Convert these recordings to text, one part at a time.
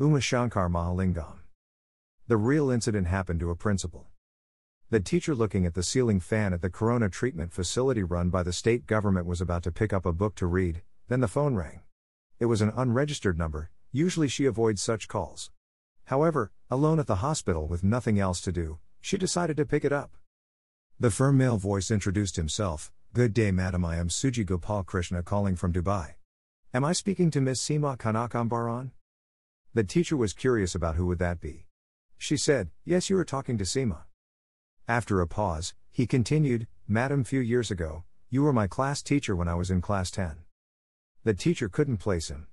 Uma Shankar Mahalingam. The real incident happened to a principal. The teacher looking at the ceiling fan at the corona treatment facility run by the state government was about to pick up a book to read, then the phone rang. It was an unregistered number, usually she avoids such calls. However, alone at the hospital with nothing else to do, she decided to pick it up. The firm male voice introduced himself Good day, madam. I am Suji Gopal Krishna calling from Dubai. Am I speaking to Miss Seema Kanakambaran? The teacher was curious about who would that be. She said, Yes, you are talking to Seema. After a pause, he continued, Madam, few years ago, you were my class teacher when I was in class 10. The teacher couldn't place him.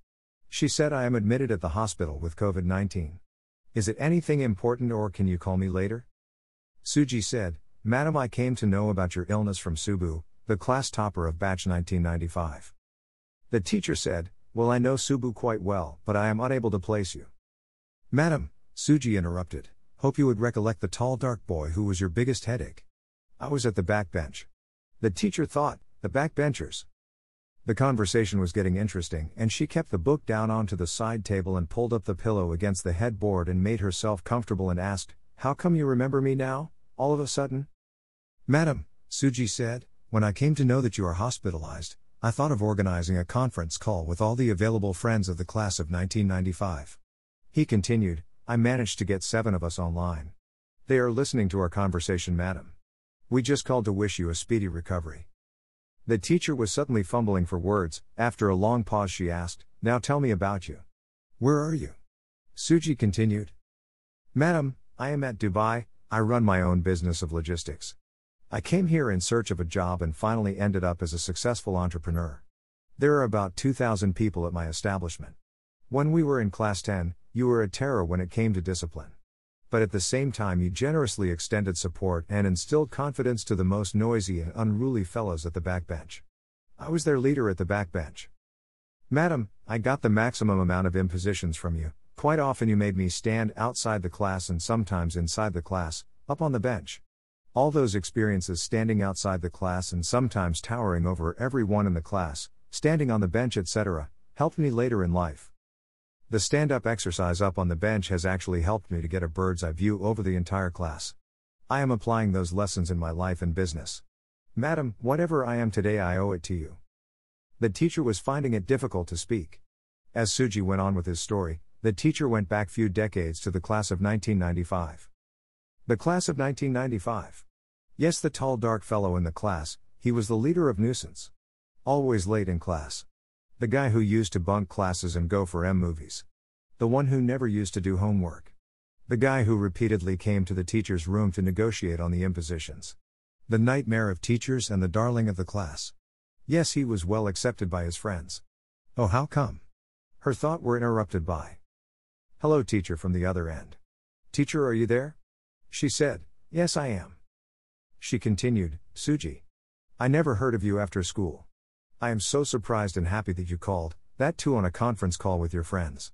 She said, I am admitted at the hospital with COVID 19. Is it anything important or can you call me later? Suji said, Madam, I came to know about your illness from Subu, the class topper of batch 1995. The teacher said, Well, I know Subu quite well, but I am unable to place you. Madam, Suji interrupted, hope you would recollect the tall dark boy who was your biggest headache. I was at the back bench. The teacher thought, the back benchers. The conversation was getting interesting, and she kept the book down onto the side table and pulled up the pillow against the headboard and made herself comfortable and asked, How come you remember me now, all of a sudden? Madam, Suji said, when I came to know that you are hospitalized, I thought of organizing a conference call with all the available friends of the class of 1995. He continued, I managed to get seven of us online. They are listening to our conversation, madam. We just called to wish you a speedy recovery. The teacher was suddenly fumbling for words. After a long pause, she asked, Now tell me about you. Where are you? Suji continued. Madam, I am at Dubai, I run my own business of logistics. I came here in search of a job and finally ended up as a successful entrepreneur. There are about 2,000 people at my establishment. When we were in class 10, you were a terror when it came to discipline. But at the same time, you generously extended support and instilled confidence to the most noisy and unruly fellows at the backbench. I was their leader at the backbench. Madam, I got the maximum amount of impositions from you. Quite often, you made me stand outside the class and sometimes inside the class, up on the bench. All those experiences standing outside the class and sometimes towering over everyone in the class, standing on the bench, etc., helped me later in life. The stand up exercise up on the bench has actually helped me to get a bird's eye view over the entire class. I am applying those lessons in my life and business. Madam, whatever I am today, I owe it to you. The teacher was finding it difficult to speak. As Suji went on with his story, the teacher went back few decades to the class of 1995. The class of 1995. Yes, the tall dark fellow in the class, he was the leader of nuisance. Always late in class. The guy who used to bunk classes and go for M movies. The one who never used to do homework. The guy who repeatedly came to the teacher's room to negotiate on the impositions. The nightmare of teachers and the darling of the class. Yes, he was well accepted by his friends. Oh, how come? Her thought were interrupted by. Hello, teacher from the other end. Teacher, are you there? She said, Yes, I am. She continued, Suji. I never heard of you after school. I am so surprised and happy that you called, that too on a conference call with your friends.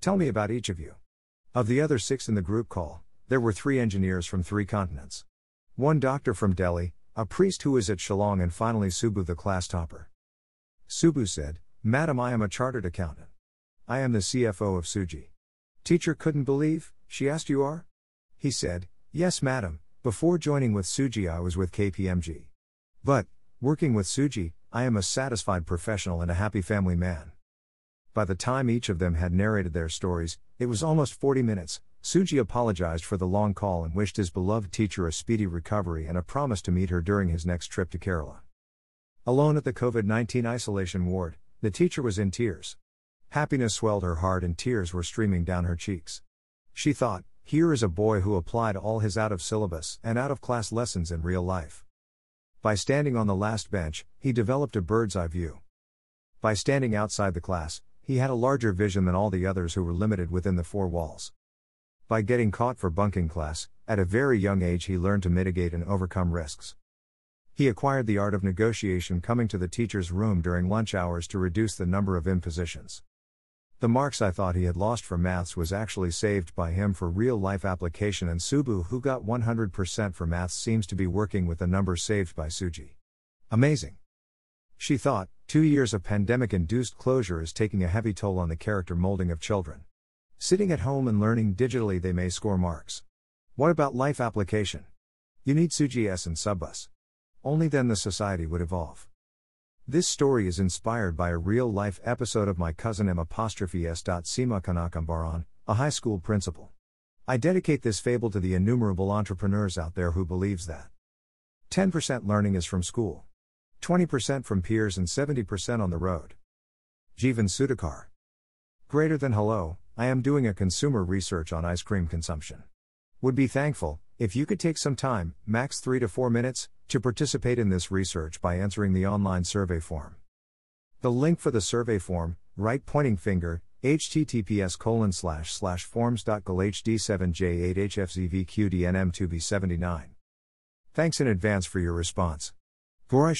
Tell me about each of you. Of the other six in the group call, there were three engineers from three continents. One doctor from Delhi, a priest who is at Shillong, and finally Subu, the class topper. Subu said, Madam, I am a chartered accountant. I am the CFO of Suji. Teacher couldn't believe, she asked, You are? He said, Yes, madam, before joining with Suji, I was with KPMG. But, working with Suji, I am a satisfied professional and a happy family man. By the time each of them had narrated their stories, it was almost 40 minutes. Suji apologized for the long call and wished his beloved teacher a speedy recovery and a promise to meet her during his next trip to Kerala. Alone at the COVID 19 isolation ward, the teacher was in tears. Happiness swelled her heart and tears were streaming down her cheeks. She thought, here is a boy who applied all his out of syllabus and out of class lessons in real life. By standing on the last bench, he developed a bird's eye view. By standing outside the class, he had a larger vision than all the others who were limited within the four walls. By getting caught for bunking class, at a very young age he learned to mitigate and overcome risks. He acquired the art of negotiation coming to the teacher's room during lunch hours to reduce the number of impositions. The marks I thought he had lost for maths was actually saved by him for real life application, and Subu, who got 100% for maths, seems to be working with the numbers saved by Suji. Amazing. She thought, two years of pandemic induced closure is taking a heavy toll on the character molding of children. Sitting at home and learning digitally, they may score marks. What about life application? You need Sujis and Subus. Only then the society would evolve. This story is inspired by a real life episode of my cousin M. Seema Kanakambaran, a high school principal. I dedicate this fable to the innumerable entrepreneurs out there who believes that 10% learning is from school, 20% from peers and 70% on the road. Jivan Sudhakar. Greater than hello, I am doing a consumer research on ice cream consumption. Would be thankful if you could take some time, max 3 to 4 minutes, to participate in this research by answering the online survey form. The link for the survey form, right pointing finger, https colon slash slash forms.glhd7j8hfzvqdnm2b79. Thanks in advance for your response. Gorai.